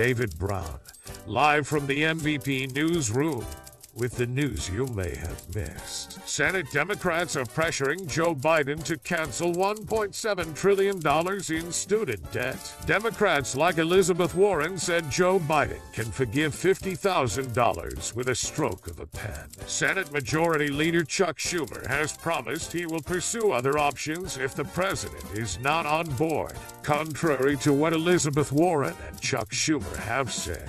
David Brown, live from the MVP newsroom with the news you may have missed. Senate Democrats are pressuring Joe Biden to cancel $1.7 trillion in student debt. Democrats like Elizabeth Warren said Joe Biden can forgive $50,000 with a stroke of a pen. Senate Majority Leader Chuck Schumer has promised he will pursue other options if the president is not on board. Contrary to what Elizabeth Warren and Chuck Schumer have said,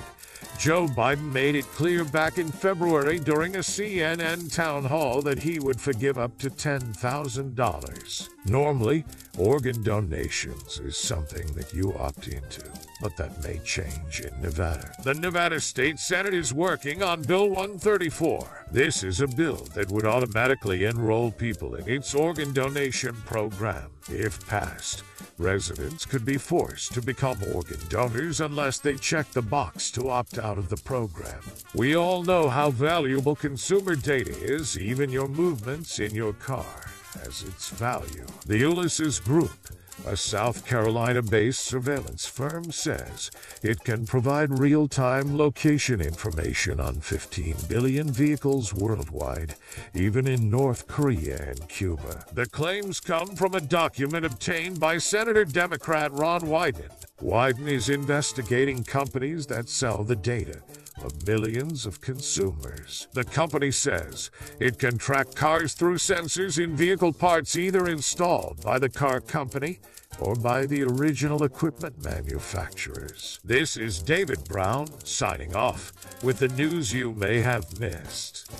Joe Biden made it clear back in February during a CNN town hall that he would forgive up to $10,000. Normally, organ donations is something that you opt into, but that may change in Nevada. The Nevada State Senate is working on Bill 134. This is a bill that would automatically enroll people in its organ donation program. If passed, residents could be forced to become organ donors unless they check the box to opt out of the program. We all know how valuable consumer data is, even your movements in your car has its value. The Ulysses Group, a South Carolina based surveillance firm, says it can provide real time location information on 15 billion vehicles worldwide, even in North Korea and Cuba. The claims come from a document obtained by Senator Democrat Ron Wyden. Wyden is investigating companies that sell the data of millions of consumers. The company says it can track cars through sensors in vehicle parts either installed by the car company or by the original equipment manufacturers. This is David Brown signing off with the news you may have missed.